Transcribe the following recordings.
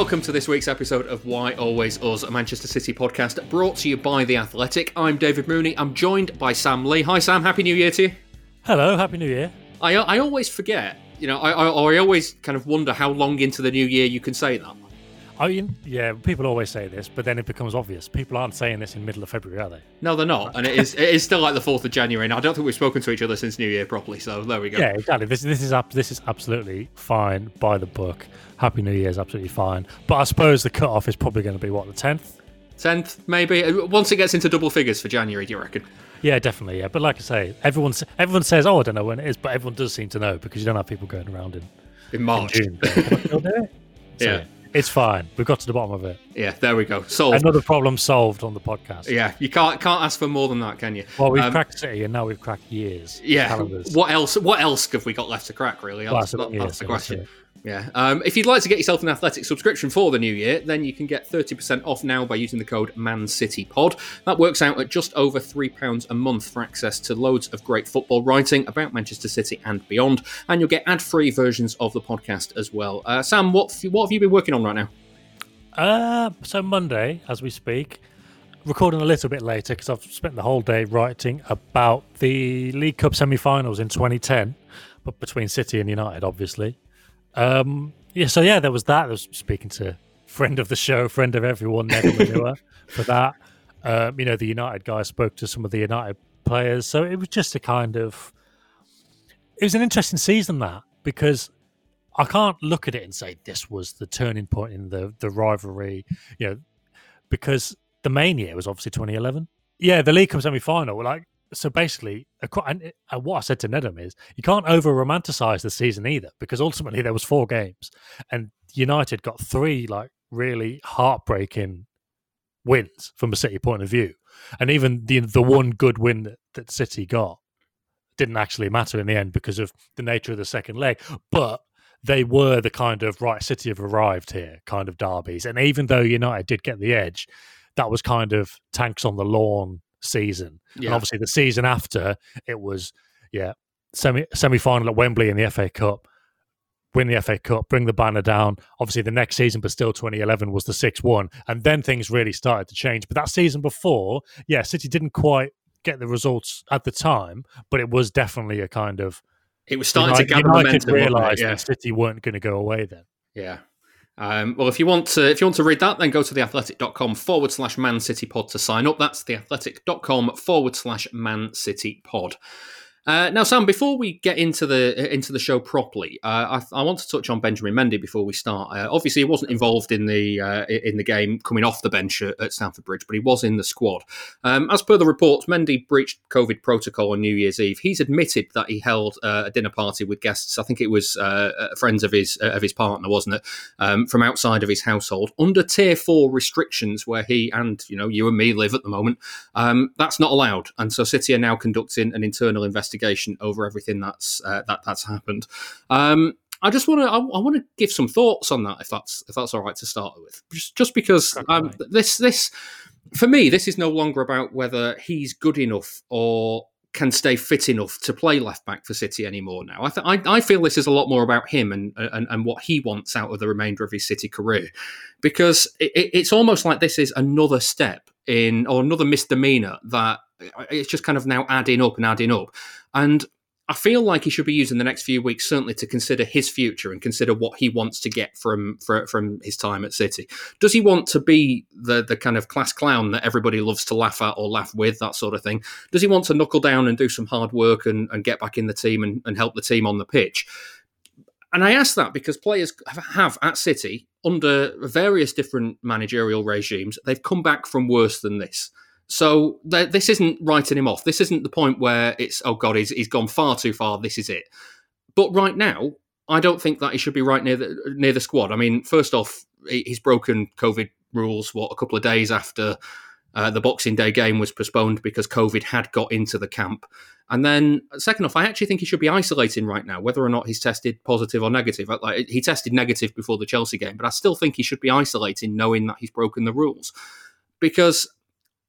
Welcome to this week's episode of Why Always Us, a Manchester City podcast brought to you by The Athletic. I'm David Mooney. I'm joined by Sam Lee. Hi, Sam. Happy New Year to you. Hello, Happy New Year. I, I always forget, you know, I, I, I always kind of wonder how long into the new year you can say that. I mean, yeah, people always say this, but then it becomes obvious. People aren't saying this in middle of February, are they? No, they're not, and it is it is still like the fourth of January. And I don't think we've spoken to each other since New Year properly. So there we go. Yeah, exactly. This this is ab- this is absolutely fine by the book. Happy New Year is absolutely fine, but I suppose the cut off is probably going to be what the tenth. Tenth, maybe. Uh, Once it gets into double figures for January, do you reckon? Yeah, definitely. Yeah, but like I say, everyone everyone says, "Oh, I don't know when it is," but everyone does seem to know because you don't have people going around in, In in March. June. They'll do it. So, Yeah. It's fine. We've got to the bottom of it. Yeah, there we go. Solved. Another problem solved on the podcast. Yeah, you can't can't ask for more than that, can you? Well, we've Um, cracked City, and now we've cracked years. Yeah. calendars. What else? What else have we got left to crack? Really, Well, that's, that's that- that's the question. Yeah. Um, if you'd like to get yourself an athletic subscription for the new year, then you can get thirty percent off now by using the code ManCityPod. That works out at just over three pounds a month for access to loads of great football writing about Manchester City and beyond, and you'll get ad-free versions of the podcast as well. Uh, Sam, what what have you been working on right now? Uh, so Monday, as we speak, recording a little bit later because I've spent the whole day writing about the League Cup semi-finals in 2010, but between City and United, obviously. Um, yeah, so yeah, there was that. I was speaking to friend of the show, friend of everyone, Nedum Onuoha, for that. Um, you know, the United guy spoke to some of the United players, so it was just a kind of. It was an interesting season that because I can't look at it and say this was the turning point in the the rivalry, you know, because the main year was obviously 2011. Yeah, the League Cup semi final. Like, so basically, and and what I said to Nedum is you can't over romanticize the season either, because ultimately there was four games, and United got three like really heartbreaking wins from a City point of view, and even the the one good win that, that City got didn't actually matter in the end because of the nature of the second leg, but they were the kind of right City have arrived here kind of derbies. And even though United did get the edge, that was kind of tanks on the lawn season. And obviously the season after it was yeah semi semi final at Wembley in the FA Cup. Win the FA Cup, bring the banner down. Obviously, the next season, but still 2011 was the 6 1. And then things really started to change. But that season before, yeah, City didn't quite get the results at the time, but it was definitely a kind of It was starting United, to gather United momentum. realised Yeah. that City weren't going to go away then. Yeah. Um, well, if you want to, if you want to read that, then go to theathletic.com forward slash Man City Pod to sign up. That's theathletic.com forward slash Man City Pod. Uh, now, Sam, before we get into the into the show properly, uh, I, I want to touch on Benjamin Mendy before we start. Uh, obviously, he wasn't involved in the uh, in the game coming off the bench at, at Stamford Bridge, but he was in the squad. Um, as per the reports, Mendy breached COVID protocol on New Year's Eve. He's admitted that he held uh, a dinner party with guests. I think it was uh, uh, friends of his uh, of his partner, wasn't it, um, from outside of his household under Tier Four restrictions, where he and you know you and me live at the moment. Um, that's not allowed, and so City are now conducting an internal investigation over everything that's uh, that that's happened. Um, I just want to I, I want to give some thoughts on that if that's if that's all right to start with, just just because um, this this for me this is no longer about whether he's good enough or can stay fit enough to play left back for City anymore now. I, th- I I feel this is a lot more about him and, and and what he wants out of the remainder of his City career, because it- it's almost like this is another step in or another misdemeanor that it's just kind of now adding up and adding up, and I feel like he should be using the next few weeks certainly to consider his future and consider what he wants to get from for, from his time at City. Does he want to be the the kind of class clown that everybody loves to laugh at or laugh with, that sort of thing? Does he want to knuckle down and do some hard work and, and get back in the team and, and help the team on the pitch? And I ask that because players have at City under various different managerial regimes, they've come back from worse than this. So th- this isn't writing him off. This isn't the point where it's oh god, he's he's gone far too far. This is it. But right now, I don't think that he should be right near the near the squad. I mean, first off, he's broken COVID rules. What a couple of days after uh, the Boxing Day game was postponed because COVID had got into the camp. And then, second off, I actually think he should be isolating right now, whether or not he's tested positive or negative. Like he tested negative before the Chelsea game, but I still think he should be isolating, knowing that he's broken the rules, because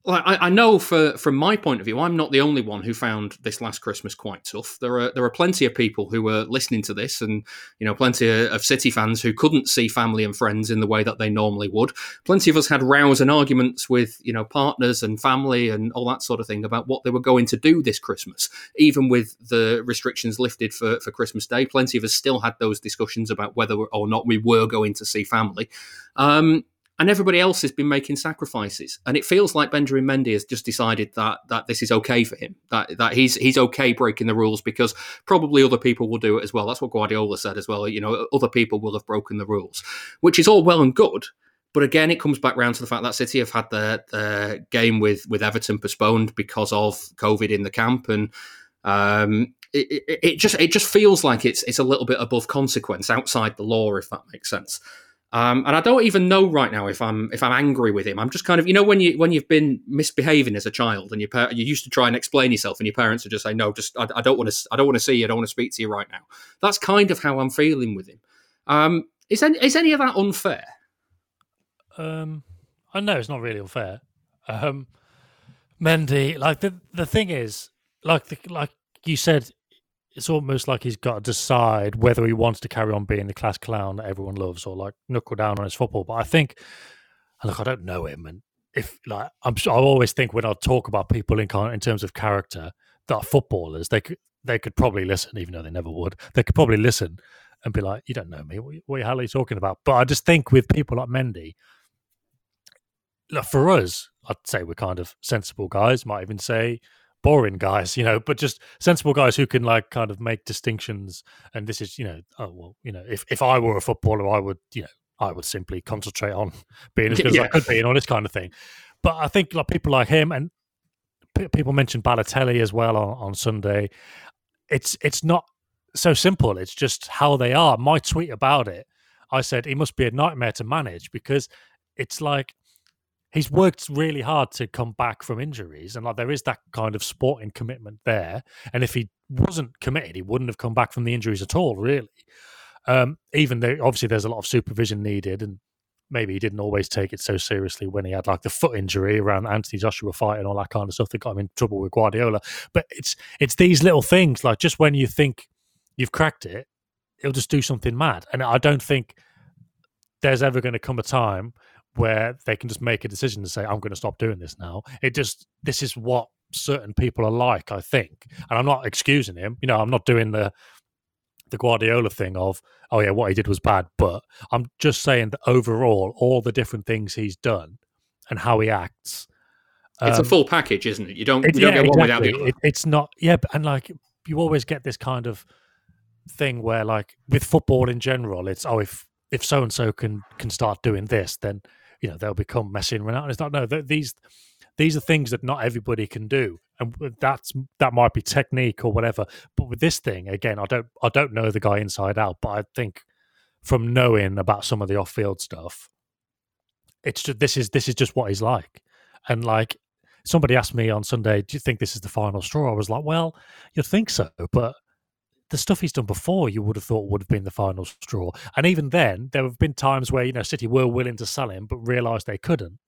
well, I, I, know for from my point of view, I'm not the only one who found this last Christmas quite tough. There are there are plenty of people who were listening to this, and you know, plenty of City fans who couldn't see family and friends in the way that they normally would. Plenty of us had rows and arguments with you know partners and family and all that sort of thing about what they were going to do this Christmas, even with the restrictions lifted for for Christmas Day. Plenty of us still had those discussions about whether or not we were going to see family. Um, and everybody else has been making sacrifices. And it feels like Benjamin Mendy has just decided that that this is okay for him, that that he's he's okay breaking the rules because probably other people will do it as well. That's what Guardiola said as well. You know, other people will have broken the rules, which is all well and good. But again, it comes back round to the fact that City have had their, their game with with Everton postponed because of COVID in the camp, and um, it, it, it just it just feels like it's it's a little bit above consequence, outside the law, if that makes sense. Um, and I don't even know right now if I'm if I'm angry with him. I'm just kind of you know when you when you've been misbehaving as a child and you you used to try and explain yourself and your parents are just say no, just I, I don't want to I don't want to see you, I don't want to speak to you right now. That's kind of how I'm feeling with him. Um, is any, is any of that unfair? Um, I know it's not really unfair. Um, Mendy, like the the thing is, like the, like you said, it's almost like he's got to decide whether he wants to carry on being the class clown that everyone loves or like knuckle down on his football. But I think, look, I don't know him, and if like I'm, I always think when I talk about people in in terms of character that footballers, they could they could probably listen, even though they never would. They could probably listen and be like, "You don't know me. What, hell are you talking about?" But I just think with people like Mendy, look, for us, I'd say we're kind of sensible guys. Might even say boring guys, you know, but just sensible guys who can like kind of make distinctions. And this is, you know, oh well, you know, if if I were a footballer, I would, you know, I would simply concentrate on being as good yeah. as I could be and all this kind of thing. But I think like people like him and p- people mentioned Balotelli as well on, on Sunday. It's it's not so simple. It's just how they are. My tweet about it, I said he must be a nightmare to manage because it's like he's worked really hard to come back from injuries and like there is that kind of sporting commitment there and if he wasn't committed he wouldn't have come back from the injuries at all really. Um, even though obviously there's a lot of supervision needed and maybe he didn't always take it so seriously when he had like the foot injury around Anthony Joshua fight and all that kind of stuff that got him in trouble with Guardiola. But it's it's these little things like just when you think you've cracked it he'll just do something mad. And I don't think there's ever going to come a time where they can just make a decision to say, I'm going to stop doing this now. It just, this is what certain people are like, I think. And I'm not excusing him. You know, I'm not doing the, the Guardiola thing of, oh yeah, what he did was bad. But I'm just saying that overall, all the different things he's done and how he acts. It's um, a full package, isn't it? You don't, you don't yeah, get one exactly. without the other. It, it's not, yeah, and like you always get this kind of thing where, like, with football in general, it's oh, if if so and so can can start doing this, then you know they'll become Messi and Ronaldo. It's not no these these are things that not everybody can do, and that's that might be technique or whatever. But with this thing, again, I don't I don't know the guy inside out, but I think from knowing about some of the off field stuff, it's just this is this is just what he's like, and like somebody asked me on Sunday, do you think this is the final straw? I was like, well, you'd think so, but the stuff he's done before you would have thought would have been the final straw. And even then, there have been times where, you know, City were willing to sell him, but realised they couldn't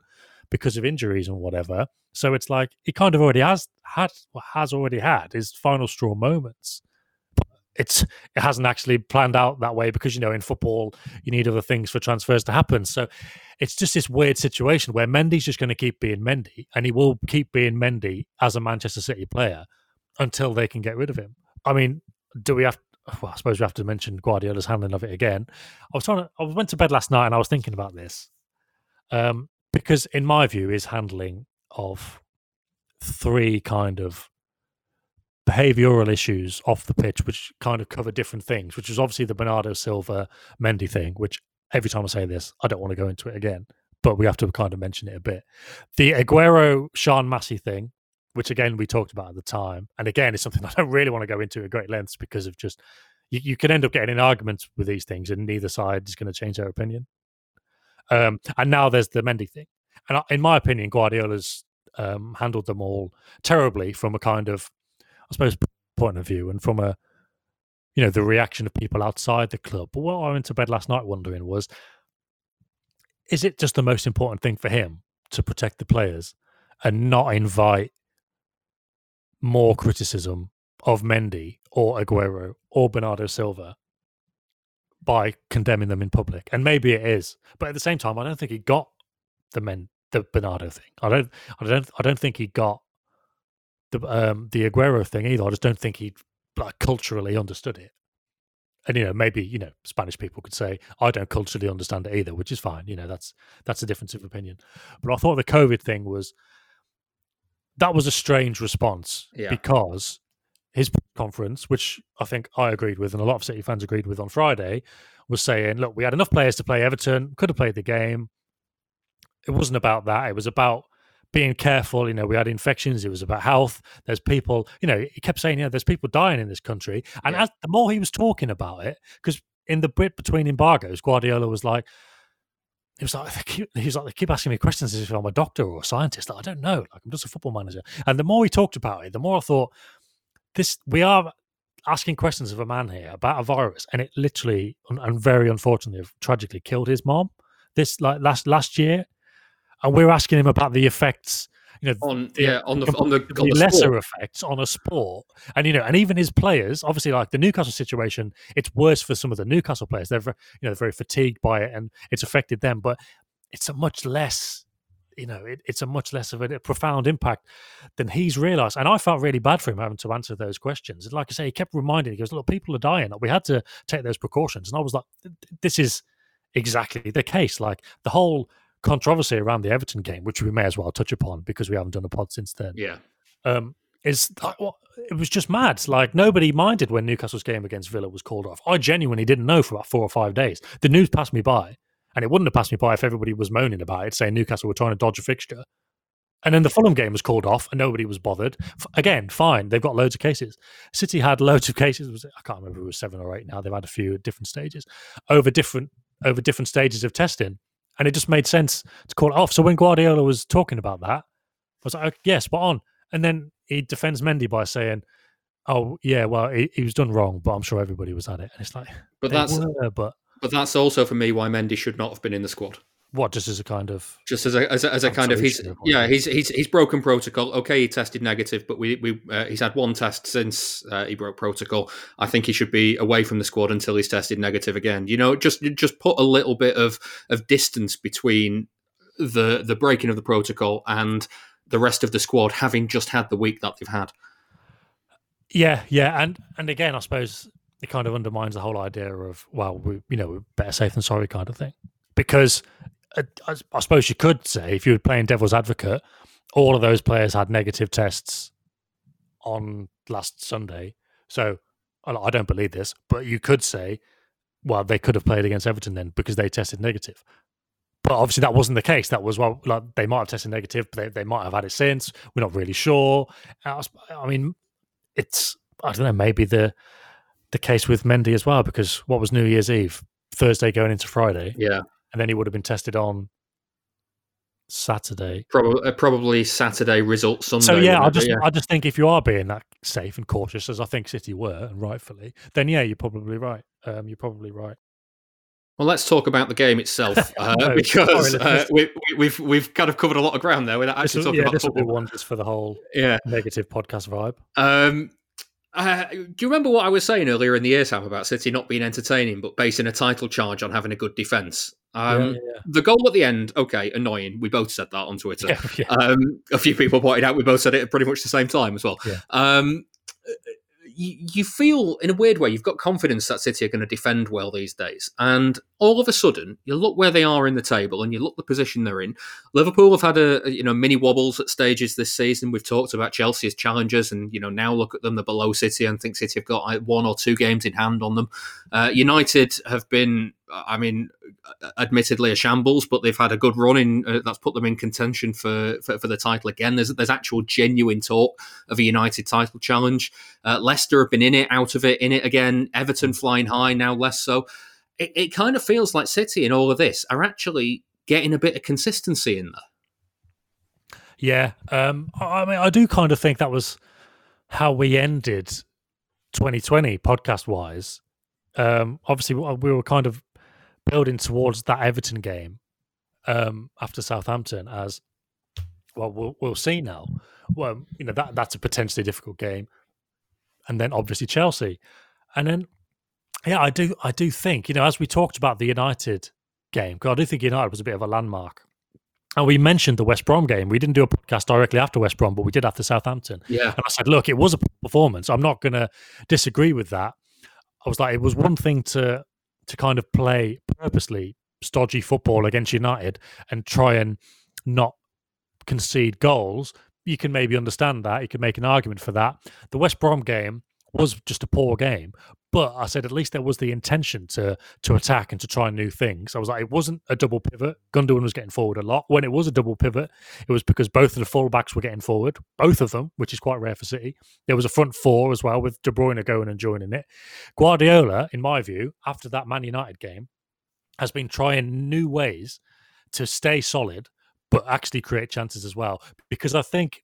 because of injuries and whatever. So it's like he kind of already has had has already had his final straw moments. it's it hasn't actually planned out that way because you know in football you need other things for transfers to happen. So it's just this weird situation where Mendy's just going to keep being Mendy, and he will keep being Mendy as a Manchester City player until they can get rid of him. I mean, do we have? Well, I suppose we have to mention Guardiola's handling of it again. I was trying to. I went to bed last night and I was thinking about this, um, because in my view, his handling of three kind of behavioral issues off the pitch, which kind of cover different things, which is obviously the Bernardo Silva Mendy thing, which every time I say this, I don't want to go into it again, but we have to kind of mention it a bit. The Aguero Sian Massey thing, which again we talked about at the time, and again is something I don't really want to go into at great lengths because of just you, you can end up getting in arguments with these things, and neither side is going to change their opinion. Um, and now there's the Mendy thing, and in my opinion, Guardiola's um, handled them all terribly from a kind of, I suppose, point of view, and from a you know the reaction of people outside the club. But what I went to bed last night wondering was, is it just the most important thing for him to protect the players and not invite more criticism of Mendy or Aguero or Bernardo Silva by condemning them in public. And maybe it is, but at the same time, I don't think he got the men the Bernardo thing. I don't, I don't, I don't think he got the um the Aguero thing either. I just don't think he like culturally understood it. And you know, maybe you know, Spanish people could say I don't culturally understand it either, which is fine. You know, that's that's a difference of opinion. But I thought the COVID thing was that was a strange response Yeah. because his conference, which I think I agreed with, and a lot of City fans agreed with on Friday, was saying, "Look, we had enough players to play Everton, could have played the game. It wasn't about that. It was about being careful. You know, we had infections. It was about health. There's people. You know, he kept saying, "Yeah, there's people dying in this country." And Yeah. as the more he was talking about it, because in the bit between embargoes, Guardiola was like. He was like, they keep, like, they keep asking me questions as if I'm a doctor or a scientist. Like, I don't know. Like, I'm just a football manager. And the more he talked about it, the more I thought, this we are asking questions of a man here about a virus, and it literally and very unfortunately, tragically killed his mom. This like last last year, and we're asking him about the effects. You know, on the- yeah on the on the, on the lesser sport. effects on a sport, and you know, and even his players. Obviously, like the Newcastle situation, it's worse for some of the Newcastle players. They're ve- you know they're very fatigued by it, and it's affected them. But it's a much less, you know, it, it's a much less of a, profound impact than he's realised. And I felt really bad for him having to answer those questions. And like I say, he kept reminding. He goes, "Look, people are dying. We had to take those precautions." And I was like, "This is exactly the case." Like the whole controversy around the Everton game, which we may as well touch upon because we haven't done a pod since then yeah um, is like, what it was just mad. Like nobody minded when Newcastle's game against Villa was called off. I genuinely didn't know for about four or five days. The news passed me by, and it wouldn't have passed me by if everybody was moaning about it, saying Newcastle were trying to dodge a fixture. And then the Fulham game was called off, and nobody was bothered. F- again, fine. They've got loads of cases. City had loads of cases. Was it- I can't remember if it was seven or eight. Now they've had a few at different stages, over different over different stages of testing, and it just made sense to call it off. So when Guardiola was talking about that, I was like, "Okay, yeah, spot on. And then he defends Mendy by saying, "Oh yeah, well he, he was done wrong, but I'm sure everybody was at it." And it's like, but that's were, but but that's also for me why Mendy should not have been in the squad what? Just as a kind of just as a as a, as a kind of he's yeah he's he's he's broken protocol. Okay, he tested negative, but we we uh, he's had one test since uh, he broke protocol. I think he should be away from the squad until he's tested negative again. You know, just just put a little bit of of distance between the the breaking of the protocol and the rest of the squad having just had the week that they've had. yeah, yeah, and and again, I suppose it kind of undermines the whole idea of well, we you know we're better safe than sorry kind of thing because I, I suppose you could say if you were playing devil's advocate, all of those players had negative tests on last Sunday, so I don't believe this, but you could say, well, they could have played against Everton then because they tested negative. But obviously, that wasn't the case. That was well, like they might have tested negative, but they, they might have had it since. We're not really sure. I I mean, it's I don't know, maybe the the case with Mendy as well, because what was New Year's Eve, Thursday going into Friday, Yeah, and then he would have been tested on Saturday. probably probably Saturday result Sunday. So yeah, I just yeah. I just think if you are being that safe and cautious as I think City were, and rightfully, then yeah, you're probably right. Um, you're probably right. Well, let's talk about the game itself uh, No, because uh, we, we, we've we've kind of covered a lot of ground there without This actually will, talking yeah, about this will football. one just for the whole Yeah. negative podcast vibe. Um, uh, do you remember what I was saying earlier in the year, Sam, about City not being entertaining, but basing a title charge on having a good defence? Um, yeah, The goal at the end, okay, annoying. We both said that on Twitter. yeah, yeah. Um, a few people pointed out we both said it at pretty much the same time as well. Yeah. Um, you, you feel in a weird way you've got confidence that City are going to defend well these days, and all of a sudden you look where they are in the table and you look the position they're in. Liverpool have had a you know mini wobbles at stages this season. We've talked about Chelsea as challengers, and you know now look at them they're below City and think City have got one or two games in hand on them. Uh, United have been I mean, admittedly a shambles, but they've had a good run in uh, that's put them in contention for, for, for the title again. There's there's actual genuine talk of a United title challenge. Uh, Leicester have been in it, out of it, in it again. Everton flying high now, less so. It, it kind of feels like City in all of this are actually getting a bit of consistency in there. Yeah, um, I mean, I do kind of think that was how we ended 2020 podcast wise. Um, obviously, we were kind of building towards that Everton game um, after Southampton as well. We'll, we'll see now. Well, you know that that's a potentially difficult game, and then obviously Chelsea, and then yeah, I do I do think you know as we talked about the United game because I do think United was a bit of a landmark. And we mentioned the West Brom game. We didn't do a podcast directly after West Brom, but we did after Southampton. Yeah. And I said, look, it was a performance. I'm not going to disagree with that. I was like, it was one thing to to kind of play purposely stodgy football against United and try and not concede goals, you can maybe understand that. You can make an argument for that. The West Brom game was just a poor game, but I said at least there was the intention to to attack and to try new things. I was like, it wasn't a double pivot. Gundogan was getting forward a lot. When it was a double pivot, it was because both of the fullbacks were getting forward, both of them, which is quite rare for City. There was a front four as well with De Bruyne going and joining it. Guardiola, in my view, after that Man United game, has been trying new ways to stay solid, but actually create chances as well. Because I think,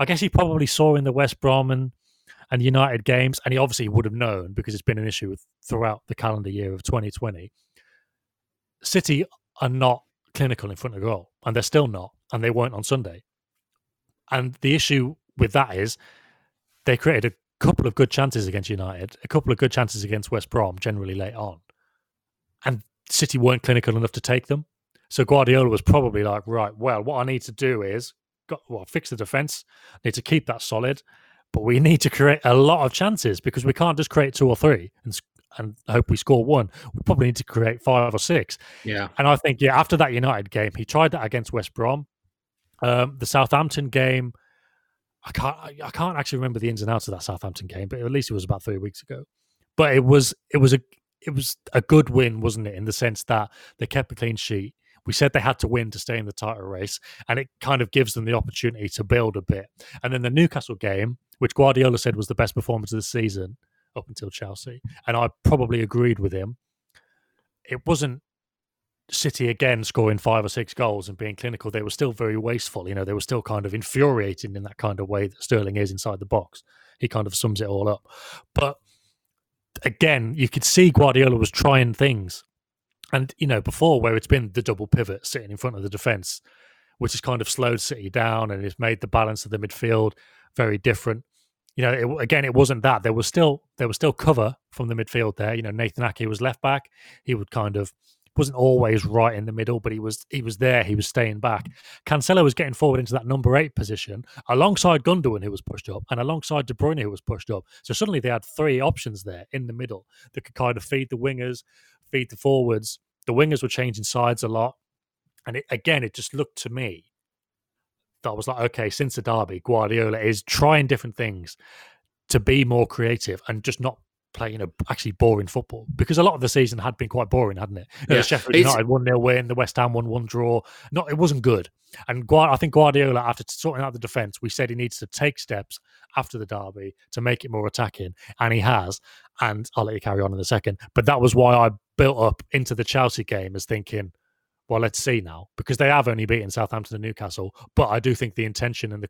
I guess he probably saw in the West Brom and and United games, and he obviously would have known because it's been an issue throughout the calendar year of 2020. City are not clinical in front of goal, and they're still not, and they weren't on Sunday. And the issue with that is they created a couple of good chances against United, a couple of good chances against West Brom, generally late on, and City weren't clinical enough to take them. So Guardiola was probably like, right, well, what I need to do is got well, fix the defense. Need to keep that solid but we need to create a lot of chances because we can't just create two or three and and hope we score one. We probably need to create five or six. Yeah, and I think yeah, after that United game, he tried that against West Brom. Um, the Southampton game, I can't I can't actually remember the ins and outs of that Southampton game, but at least it was about three weeks ago. But it was it was a it was a good win, wasn't it? In the sense that they kept a clean sheet. We said they had to win to stay in the title race, and it kind of gives them the opportunity to build a bit. And then the Newcastle game, which Guardiola said was the best performance of the season up until Chelsea, and I probably agreed with him. It wasn't City again scoring five or six goals and being clinical. They were still very wasteful. You know, they were still kind of infuriating in that kind of way that Sterling is inside the box. He kind of sums it all up. But again, you could see Guardiola was trying things and you know, before where it's been the double pivot sitting in front of the defence, which has kind of slowed City down and it's made the balance of the midfield very different. You know, it, again, it wasn't that. There was still there was still cover from the midfield there. You know, Nathan Ake was left back. He would kind of wasn't always right in the middle, but he was he was there. He was staying back. Cancelo was getting forward into that number eight position alongside Gundogan, who was pushed up, and alongside De Bruyne, who was pushed up. So suddenly they had three options there in the middle that could kind of feed the wingers, feed the forwards. The wingers were changing sides a lot, and it, again, it just looked to me that I was like, okay, since the derby, Guardiola is trying different things to be more creative and just not play, you know, actually boring football because a lot of the season had been quite boring, hadn't it? Yeah. Sheffield United one 0 win, the West Ham one one draw. Not, it wasn't good. And Guard, I think Guardiola, after sorting out the defense, we said he needs to take steps after the derby to make it more attacking, and he has. And I'll let you carry on in a second. But that was why I built up into the Chelsea game as thinking. Well, let's see now because they have only beaten Southampton and Newcastle, but I do think the intention and the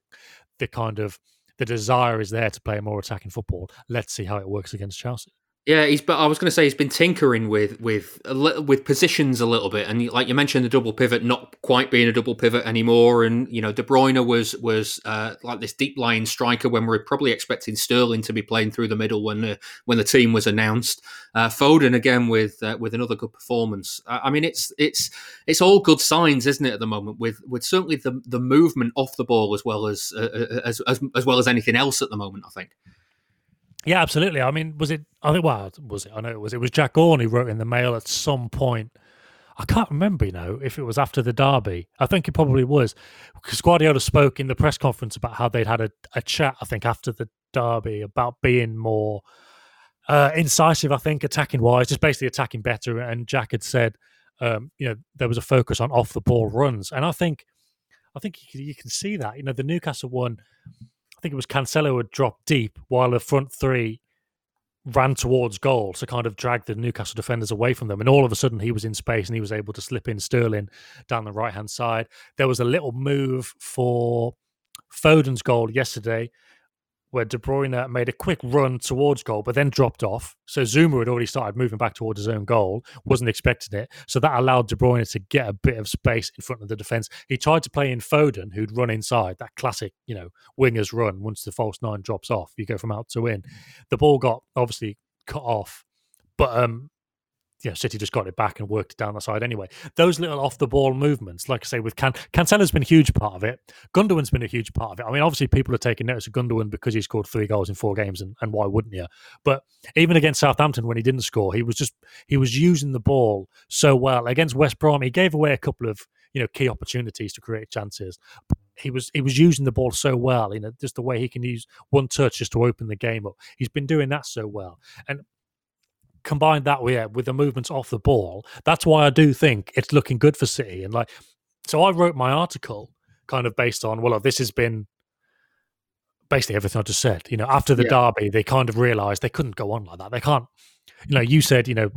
the kind of the desire is there to play more attacking football. Let's see how it works against Chelsea. Yeah, he's. But I was going to say he's been tinkering with with with positions a little bit, and like you mentioned, the double pivot not quite being a double pivot anymore, and you know De Bruyne was was uh, like this deep lying striker when we are probably expecting Sterling to be playing through the middle when uh, when the team was announced. Uh, Foden again with uh, with another good performance. I mean, it's it's it's all good signs, isn't it? At the moment, with with certainly the the movement off the ball as well as uh, uh, as, as as well as anything else at the moment. I think. Yeah, absolutely. I mean, was it? I think. Well, was it? I know it was. It was Jack Gaughan who wrote in the mail at some point. I can't remember, you know, if it was after the derby. I think it probably was because Guardiola spoke in the press conference about how they'd had a, a chat. I think after the derby about being more uh, incisive. I think attacking wise, just basically attacking better. And Jack had said, um, you know, there was a focus on off the ball runs, and I think, I think you can see that. You know, the Newcastle one I think it was Cancelo had dropped deep while the front three ran towards goal to kind of drag the Newcastle defenders away from them. And all of a sudden, he was in space and he was able to slip in Sterling down the right hand side. There was a little move for Foden's goal yesterday where De Bruyne made a quick run towards goal, but then dropped off. So Zouma had already started moving back towards his own goal, wasn't expecting it. So that allowed De Bruyne to get a bit of space in front of the defence. He tried to play in Foden, who'd run inside, that classic, you know, wingers run once the false nine drops off, you go from out to in. The ball got obviously cut off, but um, know, City just got it back and worked it down the side anyway. Those little off the ball movements, like I say, with Can Cancelo's been a huge part of it. Gundogan's been a huge part of it. I mean, obviously people are taking notice of Gundogan because he scored three goals in four games, and, and why wouldn't you? But even against Southampton when he didn't score, he was just he was using the ball so well. Against West Brom, he gave away a couple of you know key opportunities to create chances. He was he was using the ball so well, you know, just the way he can use one touch just to open the game up. He's been doing that so well, and combine that with, yeah, with the movements off the ball, that's why I do think it's looking good for City. And like, so I wrote my article kind of based on, well, this has been basically everything I just said. You know, after the yeah. derby, they kind of realised they couldn't go on like that. They can't. You know, you said, you know,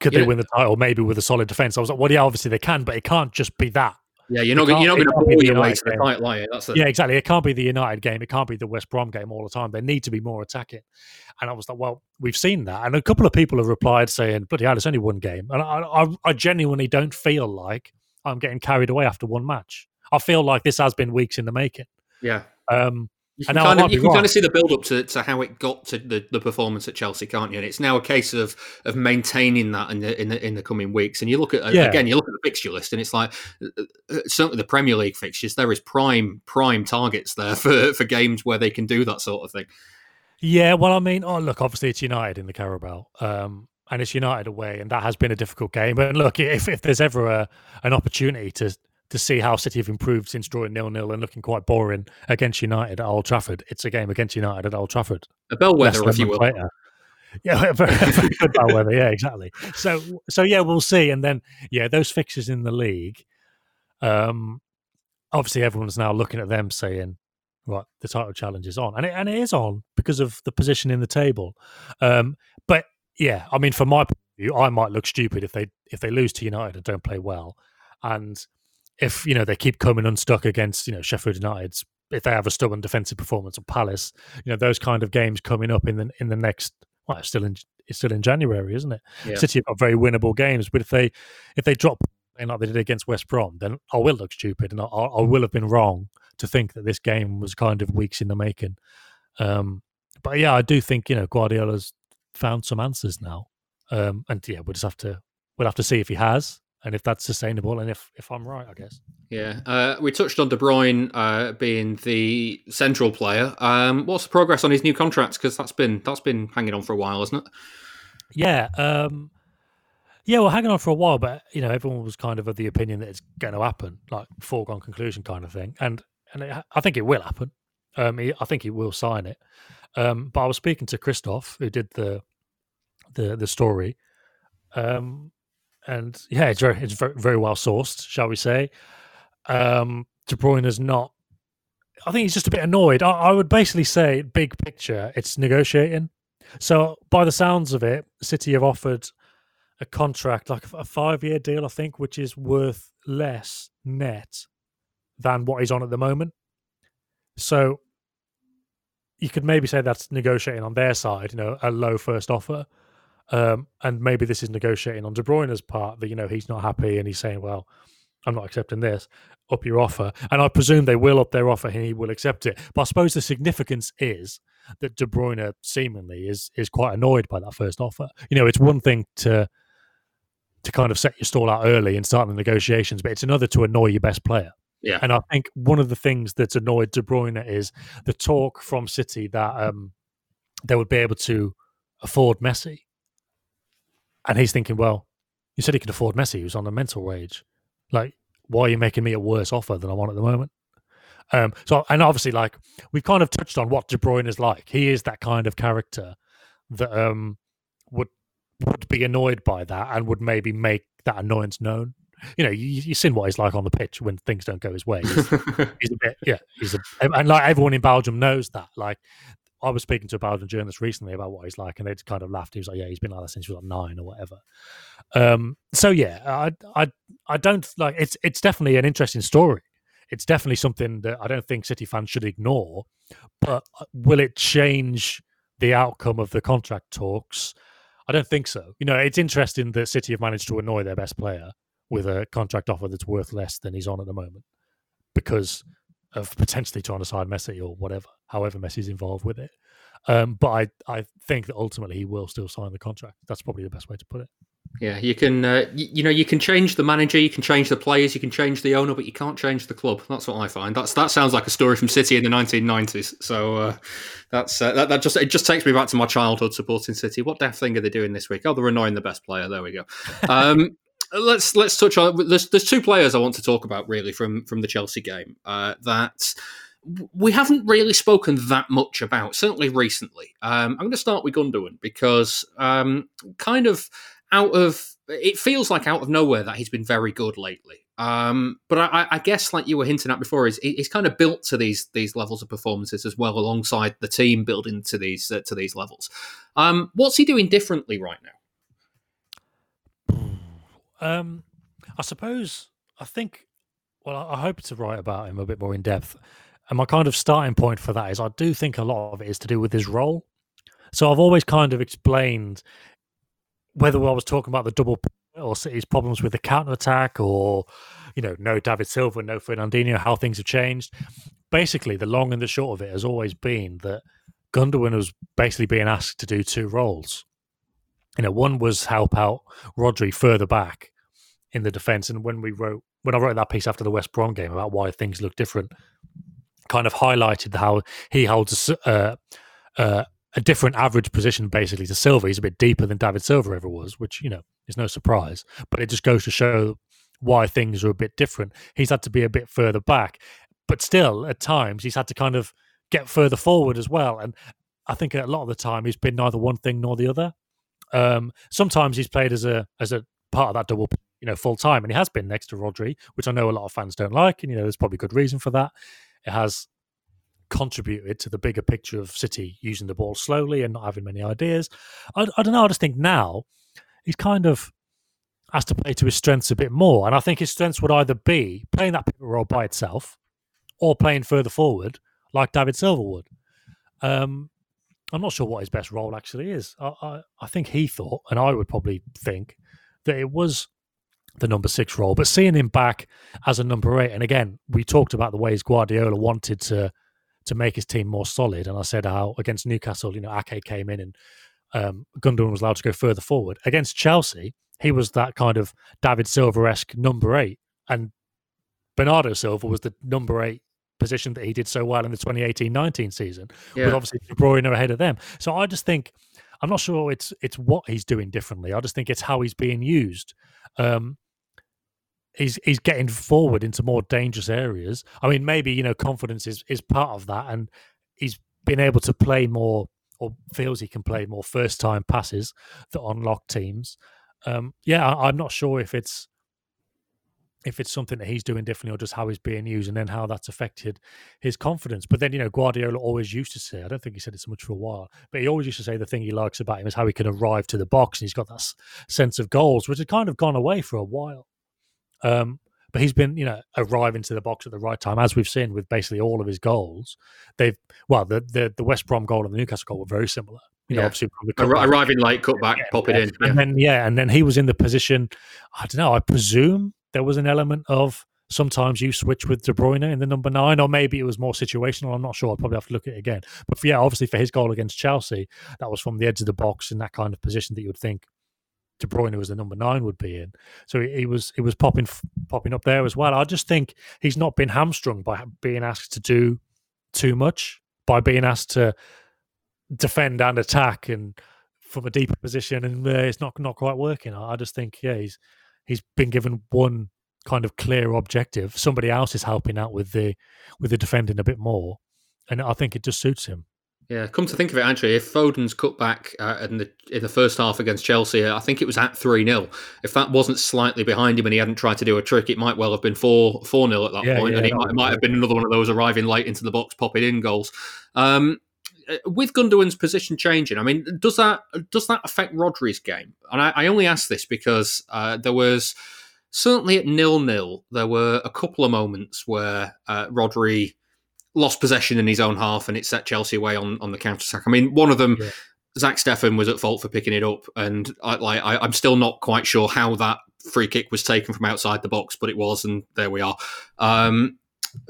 could yeah. they win the title maybe with a solid defense? I was like, well, yeah, obviously they can, but it can't just be that. Yeah, you're not, you're not going to ball your way to the you? That's yeah, exactly. It can't be the United game. It can't be the West Brom game all the time. They need to be more attacking. And I was like, well, we've seen that. And a couple of people have replied saying, bloody hell, it's only one game. And I, I, I genuinely don't feel like I'm getting carried away after one match. I feel like this has been weeks in the making. Yeah. Um, you can, kind of, you can kind of see the build up to, to how it got to the, the performance at Chelsea, can't you? And it's now a case of of maintaining that in the in the, in the coming weeks. And you look at yeah. again, you look at the fixture list, and it's like uh, uh, certainly the Premier League fixtures. There is prime prime targets there for for games where they can do that sort of thing. Yeah, well, I mean, oh look, obviously it's United in the Carabao, um, and it's United away, and that has been a difficult game. But look, if if there's ever a, an opportunity to to see how City have improved since drawing nil nil and looking quite boring against United at Old Trafford. It's a game against United at Old Trafford. A bellwether, if you will. Later. Yeah, very, very good bellwether. Yeah, exactly. So, so yeah, we'll see. And then, yeah, those fixtures in the league. Um, obviously, everyone's now looking at them saying, "Right, the title challenge is on," and it, and it is on because of the position in the table. Um, but yeah, I mean, from my point of view, I might look stupid if they if they lose to United and don't play well, and if you know they keep coming unstuck against you know Sheffield United's if they have a stubborn defensive performance or Palace, you know those kind of games coming up in the in the next well, it's still in it's still in January, isn't it? Yeah. City have got very winnable games, but if they if they drop like they did against West Brom, then I will look stupid, and I, I will have been wrong to think that this game was kind of weeks in the making. Um, but yeah, I do think you know Guardiola's found some answers now, um, and yeah, we'll just have to we'll have to see if he has and if that's sustainable and if if I'm right, I guess. Yeah, uh, we touched on De Bruyne uh, being the central player. Um, what's the progress on his new contract? Because that's been that's been hanging on for a while, isn't it? Yeah, um, yeah. Well, hanging on for a while, but you know, everyone was kind of of the opinion that it's going to happen, like foregone conclusion kind of thing, and and it, I think it will happen. Um, he, I think he will sign it. Um, but I was speaking to Kristof, who did the the the story, um, and yeah, it's very it's very, very well sourced, shall we say? Um, De Bruyne is not. I think he's just a bit annoyed. I, I would basically say, big picture, it's negotiating. So, by the sounds of it, City have offered a contract, like a five year deal, I think, which is worth less net than what he's on at the moment. So, you could maybe say that's negotiating on their side, you know, a low first offer. Um, and maybe this is negotiating on De Bruyne's part that you know he's not happy and he's saying, "Well, I'm not accepting this. Up your offer." And I presume they will up their offer and he will accept it. But I suppose the significance is that De Bruyne seemingly is is quite annoyed by that first offer. You know, it's one thing to to kind of set your stall out early and start the negotiations, but it's another to annoy your best player. Yeah. And I think one of the things that's annoyed De Bruyne is the talk from City that um, they would be able to afford Messi. And he's thinking, well, you said he could afford Messi, who's on a mental wage. Like, why are you making me a worse offer than I want at the moment? Um, so, and obviously, like we've kind of touched on what De Bruyne is like. He is that kind of character that um, would would be annoyed by that and would maybe make that annoyance known. You know, you, you've seen what he's like on the pitch when things don't go his way. He's, he's a bit, yeah, he's a, and like everyone in Belgium knows that. Like, I was speaking to a Belgian journalist recently about what he's like, and they kind of laughed. He was like, "Yeah, he's been like that since he was like nine or whatever." Um, so yeah, I, I, I don't like. It's it's definitely an interesting story. It's definitely something that I don't think City fans should ignore. But uh, will it change the outcome of the contract talks? I don't think so. You know, it's interesting that City have managed to annoy their best player with a contract offer that's worth less than he's on at the moment because of potentially trying to sign Messi or whatever, however Messi's involved with it. Um, but I, I think that ultimately he will still sign the contract. That's probably the best way to put it. Yeah, you can, uh, you, you, know, you can change the manager, you can change the players, you can change the owner, but you can't change the club. That's what I find. That's that sounds like a story from City in the 1990s. So uh, that's uh, that, that just it just takes me back to my childhood supporting City. What daft thing are they doing this week? Oh, they're annoying the best player. There we go. Um, let's let's touch on. There's there's two players I want to talk about really from from the Chelsea game uh, that we haven't really spoken that much about, certainly recently. Um, I'm going to start with Gundogan because um, kind of out of it feels like out of nowhere that he's been very good lately. Um, but I, I, guess, like you were hinting at before, is he's kind of built to these these levels of performances as well, alongside the team building to these uh, to these levels. Um, what's he doing differently right now? Um, I suppose I think. Well, I hope to write about him a bit more in depth, and my kind of starting point for that is I do think a lot of it is to do with his role. So I've always kind of explained whether I was talking about the double or City's problems with the counter attack, or you know, no David Silva, no Fernandinho, how things have changed. Basically, the long and the short of it has always been that Gundogan was basically being asked to do two roles. You know, one was help out Rodri further back in the defence, and when we wrote when I wrote that piece after the West Brom game about why things look different, kind of highlighted how he holds a, uh, uh, a different average position basically to Silva. He's a bit deeper than David Silva ever was, which you know is no surprise. But it just goes to show why things are a bit different. He's had to be a bit further back, but still at times he's had to kind of get further forward as well. And I think a lot of the time he's been neither one thing nor the other. Um, sometimes he's played as a as a part of that double, you know, full time, and he has been next to Rodri, which I know a lot of fans don't like, and you know, there's probably good reason for that. It has contributed to the bigger picture of City using the ball slowly and not having many ideas. I, I don't know. I just think now he's kind of has to play to his strengths a bit more. And I think his strengths would either be playing that pivot role by itself or playing further forward like David Silva would. Um, I'm not sure what his best role actually is. I, I, I think he thought, and I would probably think, that it was the number six role. But seeing him back as a number eight, and again, we talked about the ways Guardiola wanted to to make his team more solid. And I said how against Newcastle, you know, Ake came in and um, Gundogan was allowed to go further forward. Against Chelsea, he was that kind of David Silva esque number eight, and Bernardo Silva was the number eight position that he did so well in the 2018-19 season, yeah. with obviously De Bruyne ahead of them. So I just think I'm not sure it's it's what he's doing differently. I just think it's how he's being used. Um, he's he's getting forward into more dangerous areas. I mean, maybe you know confidence is is part of that, and he's been able to play more or feels he can play more first time passes that unlock teams. Um, yeah, I, I'm not sure if it's if it's something that he's doing differently or just how he's being used and then how that's affected his confidence. But then, you know, Guardiola always used to say, I don't think he said it so much for a while, but he always used to say the thing he likes about him is how he can arrive to the box and he's got that sense of goals, which had kind of gone away for a while. Um, but he's been, you know, arriving to the box at the right time, as we've seen with basically all of his goals. They've, well, the the, the West Brom goal and the Newcastle goal were very similar. You know, yeah. obviously arriving late, cut back, yeah, pop yeah. it in, yeah. and then yeah, and then he was in the position. I don't know. I presume there was an element of sometimes you switch with De Bruyne in the number nine, or maybe it was more situational. I'm not sure. I'll probably have to look at it again. But for, yeah, obviously for his goal against Chelsea, that was from the edge of the box in that kind of position that you would think De Bruyne was the number nine would be in. So he, was he was popping popping up there as well. I just think he's not been hamstrung by being asked to do too much, by being asked to defend and attack and from a deeper position, and uh, it's not not quite working. I, I just think yeah, he's he's been given one kind of clear objective. Somebody else is helping out with the with the defending a bit more, and I think it just suits him. Yeah, come to think of it, actually, if Foden's cut back uh, in the in the first half against Chelsea, I think it was at three 0 If that wasn't slightly behind him and he hadn't tried to do a trick, it might well have been four four 0 at that Yeah, point, yeah, and it might, might have been another one of those arriving late into the box, popping in goals. Um, with Gundogan's position changing, I mean, does that does that affect Rodri's game? And I, I only ask this because uh, there was certainly at nil nil, there were a couple of moments where uh, Rodri lost possession in his own half and it set Chelsea away on, on the counter attack. I mean, one of them, Yeah. Zach Steffen was at fault for picking it up, and I, like I, I'm still not quite sure how that free kick was taken from outside the box, but it was, and there we are. Um,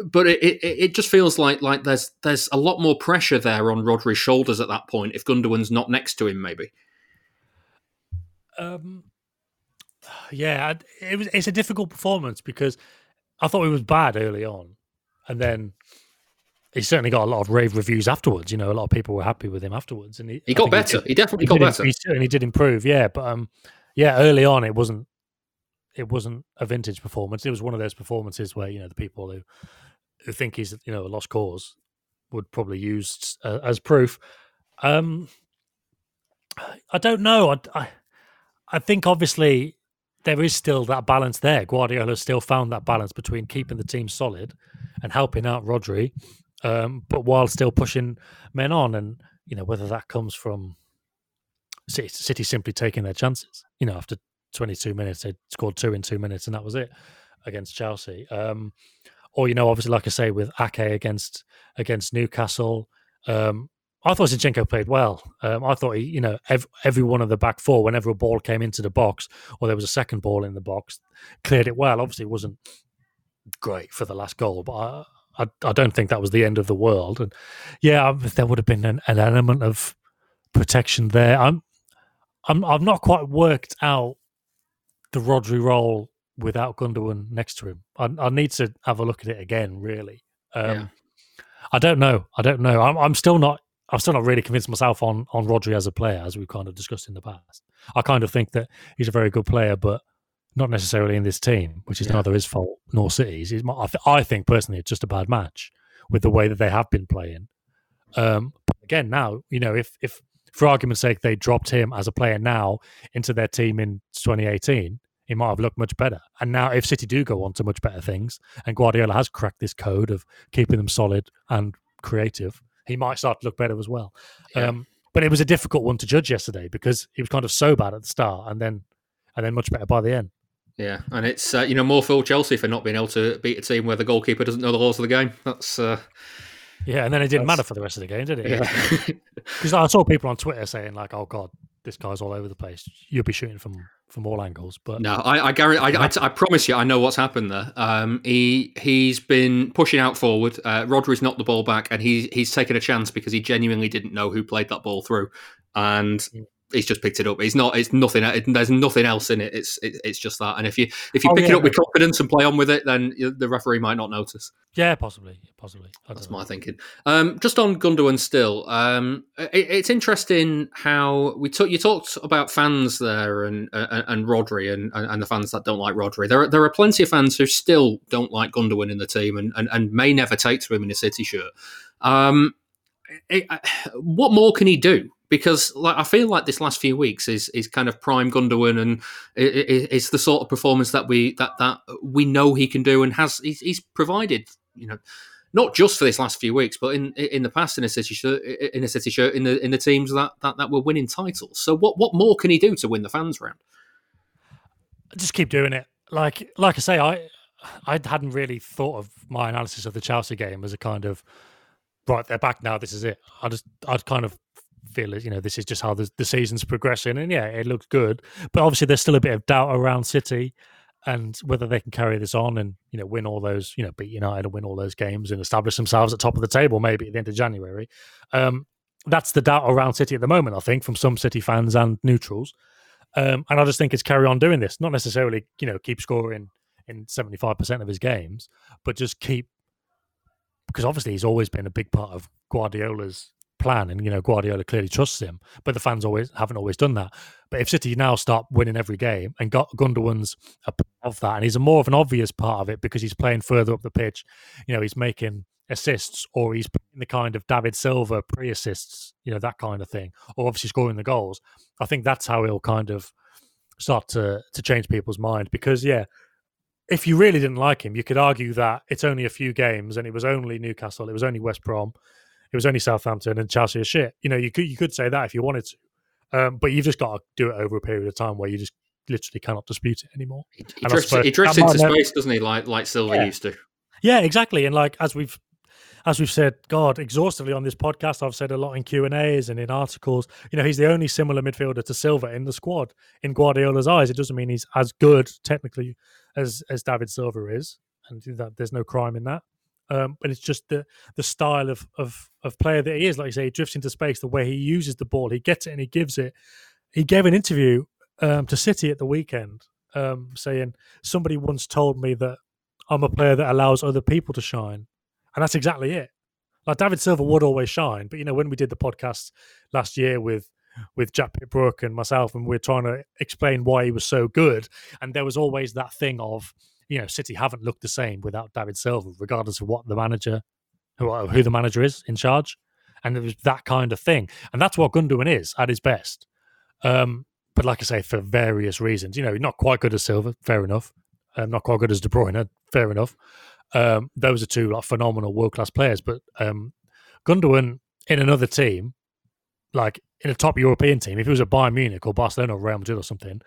but it, it, it just feels like like there's there's a lot more pressure there on Rodri's shoulders at that point if Gundogan's not next to him, maybe. Um, yeah, it was. It's a difficult performance because I thought it was bad early on, and then he certainly got a lot of rave reviews afterwards. You know, a lot of people were happy with him afterwards, and he, He got better. did- He definitely he got better. He certainly did improve. Yeah, but um, yeah, early on it wasn't. It wasn't a vintage performance. It was one of those performances where you know the people who who think he's you know a lost cause would probably use uh, as proof. Um, I don't know. I, I I think obviously there is still that balance there. Guardiola still found that balance between keeping the team solid and helping out Rodri, um, but while still pushing men on. And you know whether that comes from City, City simply taking their chances. You know, after 22 minutes, they scored two in two minutes, and that was it against Chelsea. Um, or you know, obviously, like I say, with Ake against against Newcastle. Um, I thought Zinchenko played well. Um, I thought he, you know, ev- every one of the back four, whenever a ball came into the box or there was a second ball in the box, cleared it well. Obviously, it wasn't great for the last goal, but I, I, I don't think that was the end of the world. And yeah, um, there would have been an, an element of protection there. I'm, I'm, I've not quite worked out the Rodri role without Gundogan next to him. I, I need to have a look at it again. Really, um, Yeah. I don't know. I don't know. I'm, I'm still not. I'm still not really convinced myself on on Rodri as a player, as we've kind of discussed in the past. I kind of think that he's a very good player, but not necessarily in this team, which is Yeah. neither his fault nor City's. It's, I, th- I think personally, it's just a bad match with the way that they have been playing. Um, but again, now you know if if for argument's sake they dropped him as a player now into their team in 2018, he might have looked much better. And now if City do go on to much better things, and Guardiola has cracked this code of keeping them solid and creative, he might start to look better as well. Yeah. Um, but it was a difficult one to judge yesterday because he was kind of so bad at the start and then and then much better by the end. Yeah, and it's uh, you know more for Chelsea for not being able to beat a team where the goalkeeper doesn't know the laws of the game. That's uh, Yeah, and then it didn't matter for the rest of the game, did it? yeah. Because I saw people on Twitter saying like, "Oh God, this guy's all over the place. You'll be shooting from from all angles." But No, I, I guarantee. I, I, I promise you, I know what's happened there. Um, he he's been pushing out forward. Uh, Rodri's knocked the ball back, and he he's taken a chance because he genuinely didn't know who played that ball through, and Mm. He's just picked it up. He's not. It's nothing. It, there's nothing else in it. It's it, it's just that. And if you if you Oh, pick it up with confidence and play on with it, then the referee might not notice. yeah, possibly, possibly. That's know. my thinking. Um, just on Gundogan still, um, it, it's interesting how we took you talked about fans there and and, and Rodri and, and the fans that don't like Rodri. There are, there are plenty of fans who still don't like Gundogan in the team and, and, and may never take to him in a City shirt. Um, it, what more can he do? Because like I feel like this last few weeks is is kind of prime Gundogan, and it, it, it's the sort of performance that we that that we know he can do, and has he's, he's provided. You know, not just for this last few weeks, but in in the past in a city shirt, in a city shirt, in the in the teams that, that that were winning titles. So what what more can he do to win the fans round? just keep doing it. Like like I say, I I hadn't really thought of my analysis of the Chelsea game as a kind of right, they're back now. This is it. I just I'd kind of feel it. You know, this is just how the, the season's progressing, and yeah, it looks good. But obviously, there's still a bit of doubt around City and whether they can carry this on and you know win all those you know beat United and win all those games and establish themselves at top of the table maybe at the end of January. Um, that's the doubt around City at the moment. I think from some City fans and neutrals. Um, and I just think it's carry on doing this, not necessarily, you know, keep scoring in 75% of his games, but just keep, because obviously he's always been a big part of Guardiola's plan, and you know Guardiola clearly trusts him, but the fans always haven't always done that. But if City now start winning every game, and got Gundogan's a part of that, and he's a more of an obvious part of it because he's playing further up the pitch, you know, he's making assists or he's playing the kind of David Silva pre-assists, you know, that kind of thing, or obviously scoring the goals. I think that's how he'll kind of start to to change people's mind because yeah if you really didn't like him, you could argue that it's only a few games and it was only Newcastle, it was only West Brom, it was only Southampton and Chelsea are shit. You know, you could you could say that if you wanted to, um, but you've just got to do it over a period of time where you just literally cannot dispute it anymore. He, he drifts, suppose, he drifts into space, doesn't he? Like like Silva yeah. used to. Yeah, exactly. And like as we've as we've said, God, exhaustively on this podcast, I've said a lot in Q and A's and in articles. You know, he's the only similar midfielder to Silva in the squad. In Guardiola's eyes, it doesn't mean he's as good technically as as David Silva is, and that there's no crime in that. Um, but it's just the the style of of of player that he is. Like you say, he drifts into space. The way he uses the ball, he gets it and he gives it. He gave an interview um, to City at the weekend, um, saying somebody once told me that I'm a player that allows other people to shine and that's exactly it. Like David Silva would always shine, but you know when we did the podcast last year with with Jack Pitt-Brooke and myself, and we are trying to explain why he was so good, and there was always that thing of you know City haven't looked the same without David Silva, regardless of what the manager who, who the manager is in charge, and it was that kind of thing, and that's what Gundogan is at his best. Um, but like I say, for various reasons, you know, not quite good as Silva, fair enough. Um, not quite good as De Bruyne, fair enough. Um, those are two like phenomenal world class players. But um, Gundogan in another team, like in a top European team, if he was at Bayern Munich or Barcelona or Real Madrid or something,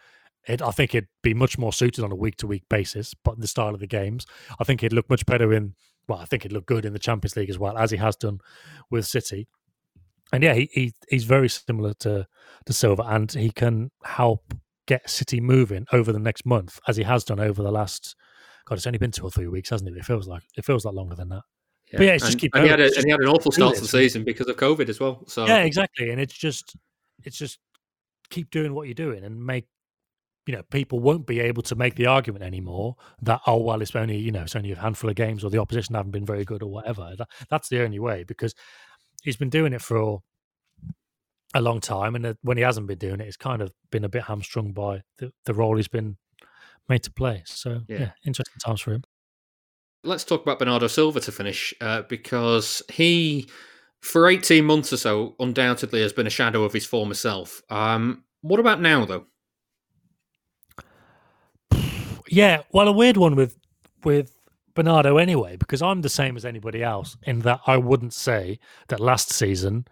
it, I think it'd be much more suited on a week to week basis. But the style of the games, I think he'd look much better in. Well, I think he'd look good in the Champions League as well as he has done with City. And yeah, he, he he's very similar to to Silva, and he can help get City moving over the next month as he has done over the last God, it's only been two or three weeks, hasn't it? It feels like it feels like longer than that. Yeah. But yeah, it's and, just keep. And he, had a, and he had an awful start to the season because of COVID as well. So yeah, exactly. And it's just, it's just keep doing what you're doing and make. You know, people won't be able to make the argument anymore that oh well, it's only you know it's only a handful of games or the opposition haven't been very good or whatever. That, that's the only way because he's been doing it for a long time, and when he hasn't been doing it, it's kind of been a bit hamstrung by the, the role he's been made to play. So yeah, yeah interesting times for him. Let's talk about Bernardo Silva to finish, uh, because he, for eighteen months or so, undoubtedly has been a shadow of his former self. Um, what about now, though? Yeah, well, a weird one with with Bernardo anyway, because I'm the same as anybody else in that I wouldn't say that last season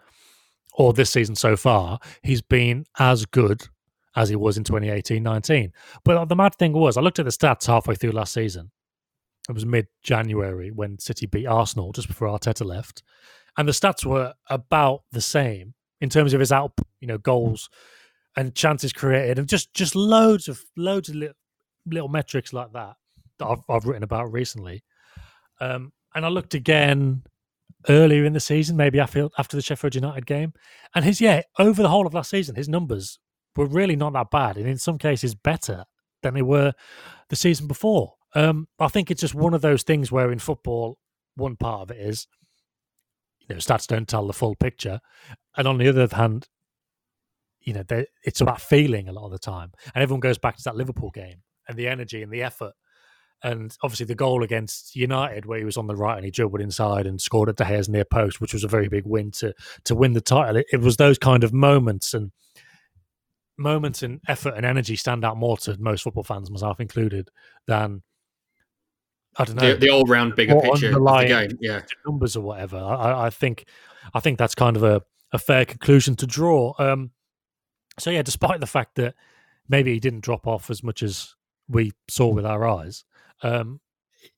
or this season so far he's been as good as he was in 2018 19. But uh, the mad thing was, I looked at the stats halfway through last season. It was mid January when City beat Arsenal just before Arteta left. And the stats were about the same in terms of his output, you know, goals and chances created, and just just loads of loads of little, little metrics like that that I've, I've written about recently. Um, and I looked again earlier in the season, maybe after after the Sheffield United game, and his yeah over the whole of last season, his numbers were really not that bad, and in some cases better than they were the season before. Um, I think it's just one of those things where in football, one part of it is, you know, stats don't tell the full picture, and on the other hand, you know, it's about feeling a lot of the time, and everyone goes back to that Liverpool game and the energy and the effort. And obviously, the goal against United, where he was on the right and he dribbled inside and scored at De Gea's near post, which was a very big win to to win the title. It, it was those kind of moments, and moments and effort and energy stand out more to most football fans, myself included, than I don't know the, the all round bigger picture of the game, yeah, numbers or whatever. I, I, think I think that's kind of a, a fair conclusion to draw. Um, so yeah, despite the fact that maybe he didn't drop off as much as we saw with our eyes, um,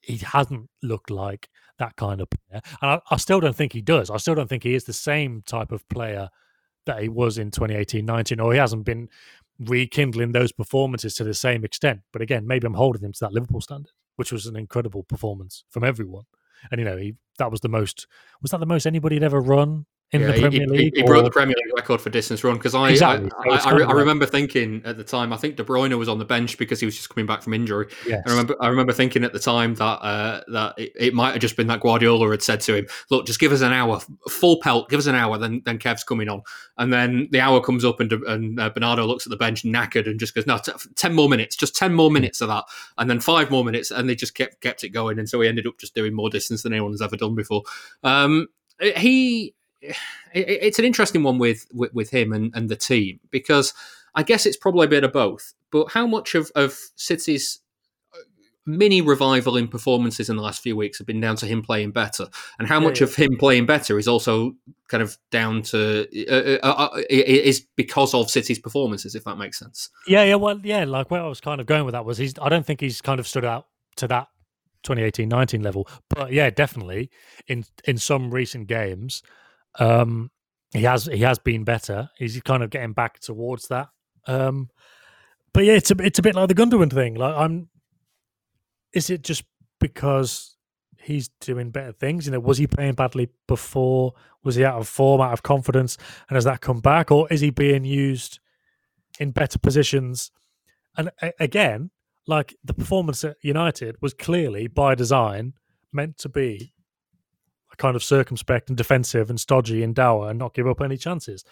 he hasn't looked like that kind of player, and I, I still don't think he does. I still don't think he is the same type of player that he was in 2018 19, or he hasn't been rekindling those performances to the same extent. But again, maybe I'm holding him to that Liverpool standard, which was an incredible performance from everyone. And you know, he that was the most was that the most anybody had ever run in Yeah, the he- Premier he, League. He, broke or- the Premier League record for distance run because I, Exactly. I, I, I, I remember thinking at the time. I think De Bruyne was on the bench because he was just coming back from injury. Yes. I remember. I remember thinking at the time that uh, that it, it might have just been that Guardiola had said to him, "Look, just give us an hour, full pelt. Give us an hour, then then Kev's coming on." And then the hour comes up, and and uh, Bernardo looks at the bench knackered and just goes, "No, t- ten more minutes, just ten more minutes of that." And then five more minutes, and they just kept kept it going, and so he ended up just doing more distance than anyone has ever done before. Um, he it's an interesting one with, with with him and, and the team because I guess it's probably a bit of both. But how much of, of City's uh, mini revival in performances in the last few weeks have been down to him playing better, and how Yeah, much yeah. of him playing better is also kind of down to uh, uh, uh, is because of City's performances, if that makes sense. Yeah, yeah, well, yeah. Like where I was kind of going with that was he's. I don't think he's kind of stood out to that 2018-19 level, but yeah, definitely in in some recent games, um, he has he has been better. He's kind of getting back towards that. Um, but yeah, it's a it's a bit like the Gundogan thing. Like I'm, is it just because he's doing better things? You know, was he playing badly before? Was he out of form, out of confidence, and has that come back, or is he being used in better positions? And a- again, like the performance at United was clearly by design meant to be kind of circumspect and defensive and stodgy and dour and not give up any chances.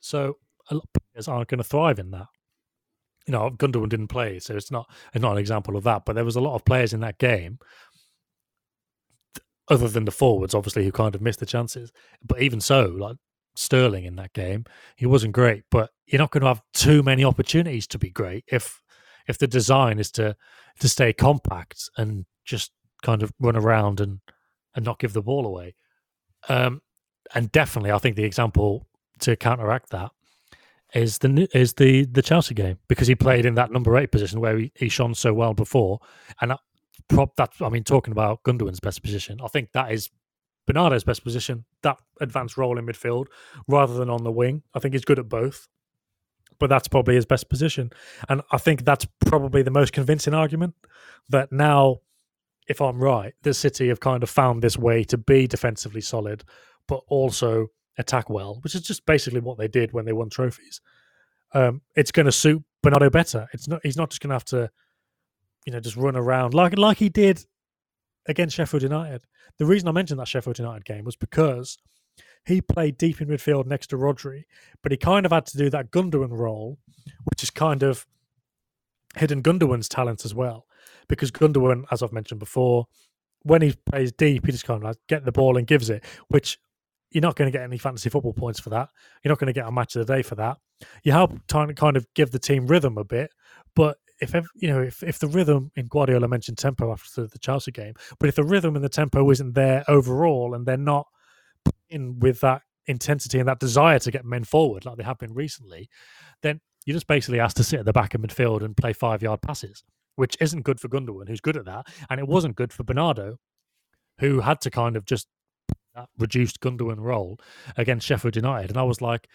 So a lot of players aren't going to thrive in that. You know, Gundogan didn't play, so it's not it's not an example of that. But there was a lot of players in that game, other than the forwards, obviously, who kind of missed the chances. But even so, like Sterling in that game, he wasn't great. But you're not going to have too many opportunities to be great if if the design is to to stay compact and just kind of run around and and not give the ball away. Um, and definitely, I think the example to counteract that is the is the the Chelsea game because he played in that number eight position where he, he shone so well before, and that prop that I mean, talking about Gundogan's best position, I think that is Bernardo's best position, that advanced role in midfield rather than on the wing. I think he's good at both, but that's probably his best position, and I think that's probably the most convincing argument that now if I'm right, the City have kind of found this way to be defensively solid, but also attack well, which is just basically what they did when they won trophies. Um, it's going to suit Bernardo better. It's not. He's not just going to have to, you know, just run around like like he did against Sheffield United. The reason I mentioned that Sheffield United game was because he played deep in midfield next to Rodri, but he kind of had to do that Gundogan role, which is kind of hidden Gundogan's talent as well because Gundogan, as I've mentioned before, when he plays deep, he just kind of like get the ball and gives it, which you're not going to get any fantasy football points for that. You're not going to get a match of the day for that. You help kind of give the team rhythm a bit, but if you know if, if the rhythm in Guardiola mentioned tempo after the Chelsea game, but if the rhythm and the tempo isn't there overall, and they're not in with that intensity and that desire to get men forward like they have been recently, then you're just basically asked to sit at the back of midfield and play five yard passes which isn't good for Gundogan, who's good at that, and it wasn't good for Bernardo, who had to kind of just that reduced Gundogan role against Sheffield United. And I was like,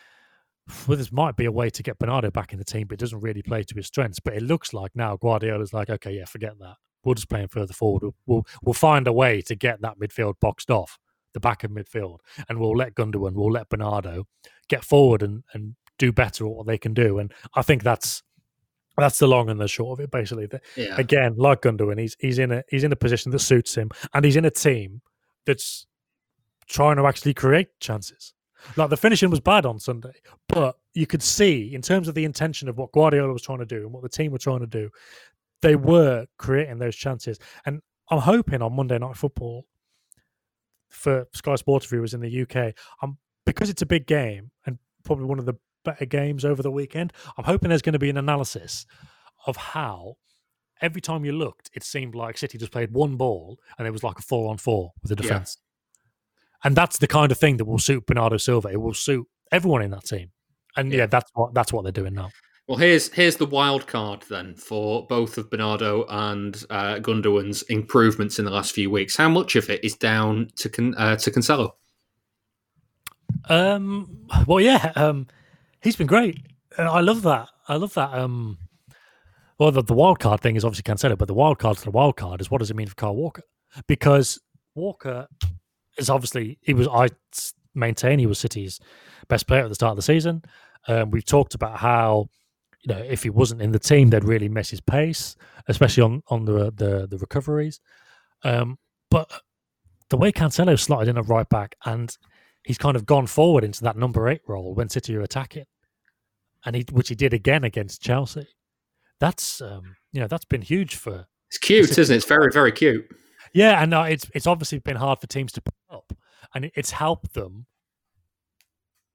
well, this might be a way to get Bernardo back in the team, but it doesn't really play to his strengths. But it looks like now Guardiola's like, okay, yeah, forget that. We'll just play him further forward. We'll, we'll we'll find a way to get that midfield boxed off, the back of midfield, and we'll let Gundogan, we'll let Bernardo get forward and and do better at what they can do. And I think that's that's the long and the short of it, basically. Yeah. Again, like Gundogan, he's he's in a he's in a position that suits him, and he's in a team that's trying to actually create chances. Like the finishing was bad on Sunday, but you could see in terms of the intention of what Guardiola was trying to do and what the team were trying to do, they were creating those chances. And I'm hoping on Monday Night Football for Sky Sports viewers in the UK, I'm um, because it's a big game and probably one of the better games over the weekend. I'm hoping there's going to be an analysis of how every time you looked, it seemed like City just played one ball and it was like a four on four with the Yeah. defense. And that's the kind of thing that will suit Bernardo Silva. It will suit everyone in that team. And yeah, that's what that's what they're doing now. Well, here's here's the wild card then for both of Bernardo and uh, Gundogan's improvements in the last few weeks. How much of it is down to uh, to Cancelo? Um, well, yeah, um, he's been great. I love that. I love that. Um, well, the, the wild card thing is obviously Cancelo, but the wild card to the wild card is what does it mean for Kyle Walker? Because Walker is obviously he was I maintain he was City's best player at the start of the season. Um, we've talked about how you know if he wasn't in the team, they'd really miss his pace, especially on on the the, the recoveries. Um, but the way Cancelo slotted in a right back and he's kind of gone forward into that number eight role when City are attacking, and he which he did again against Chelsea. That's um, you know that's been huge for. It's cute, isn't it? It's very very cute. Yeah, and uh, it's it's obviously been hard for teams to put up, and it, it's helped them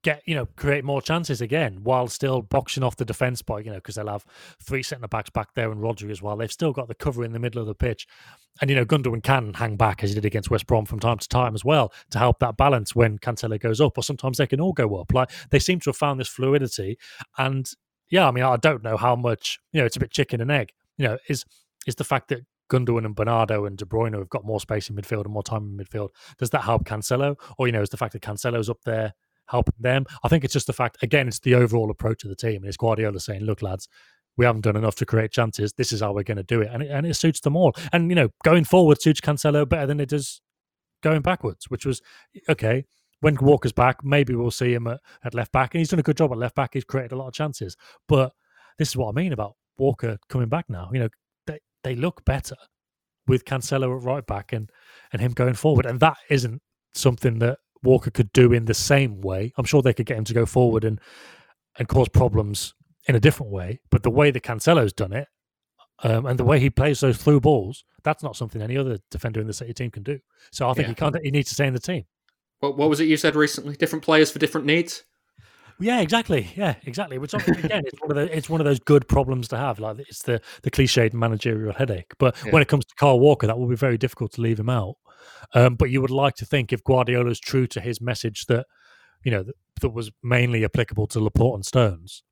get you know create more chances again while still boxing off the defense by you know because they'll have three centre backs back there and Rodri as well. They've still got the cover in the middle of the pitch, and you know Gundogan can hang back as he did against West Brom from time to time as well to help that balance when Cancelo goes up, or sometimes they can all go up. Like they seem to have found this fluidity, and yeah, I mean I don't know how much you know it's a bit chicken and egg. You know is is the fact that Gundogan and Bernardo and De Bruyne have got more space in midfield and more time in midfield. Does that help Cancelo? Or, you know, is the fact that Cancelo's up there helping them? I think it's just the fact, again, it's the overall approach of the team. And it's Guardiola saying, look, lads, we haven't done enough to create chances. This is how we're going to do it. And it, and it suits them all. And, you know, going forward suits Cancelo better than it does going backwards, which was, okay, when Walker's back, maybe we'll see him at, at left back. And he's done a good job at left back. He's created a lot of chances. But this is what I mean about Walker coming back now. You know, they, they look better with Cancelo at right back and and him going forward. And that isn't something that Walker could do in the same way. I'm sure they could get him to go forward and and cause problems in a different way. But the way that Cancelo's done it, um, and the way he plays those through balls, that's not something any other defender in the City team can do. So I think yeah. he can't. He needs to stay in the team. What, what was it you said recently? Different players for different needs. Yeah, exactly. Yeah, exactly. Which again, it's one of the, it's one of those good problems to have. Like it's the the cliched managerial headache. But yeah. when it comes to Kyle Walker, that will be very difficult to leave him out. Um, but you would like to think if Guardiola is true to his message that you know that, that was mainly applicable to Laporte and Stones,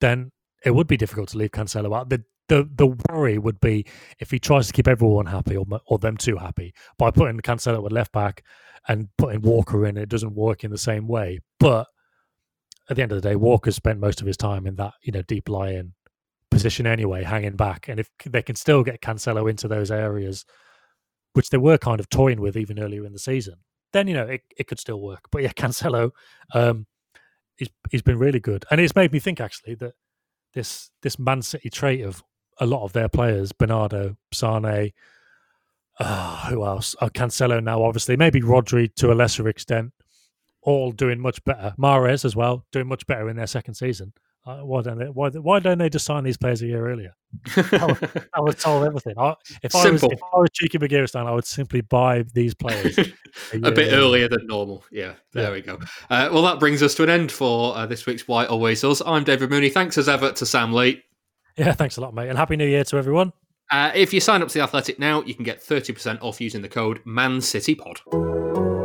then it would be difficult to leave Cancelo out. The the the worry would be if he tries to keep everyone happy or or them too happy by putting Cancelo at left back and putting Walker in, it doesn't work in the same way. But at the end of the day, Walker spent most of his time in that you know deep lying position anyway, hanging back. And if they can still get Cancelo into those areas, which they were kind of toying with even earlier in the season, then you know it, it could still work. But yeah, Cancelo, um, he's he's been really good, and it's made me think actually that this this Man City trait of a lot of their players, Bernardo, Sane, uh, who else? Uh, Cancelo now, obviously, maybe Rodri to a lesser extent, all doing much better. Mahrez as well, doing much better in their second season. Uh, why don't they? Why, why don't they just sign these players a year earlier? I would, solve everything. I, if, I was, if I was Txiki Begiristain, I would simply buy these players a, a bit earlier than normal. Yeah, there yeah. we go. Uh, well, that brings us to an end for uh, this week's Why Always Us. I'm David Mooney. Thanks as ever to Sam Lee. Yeah, thanks a lot, mate, and happy New Year to everyone. Uh, if you sign up to the Athletic now, you can get 30% off using the code ManCityPod.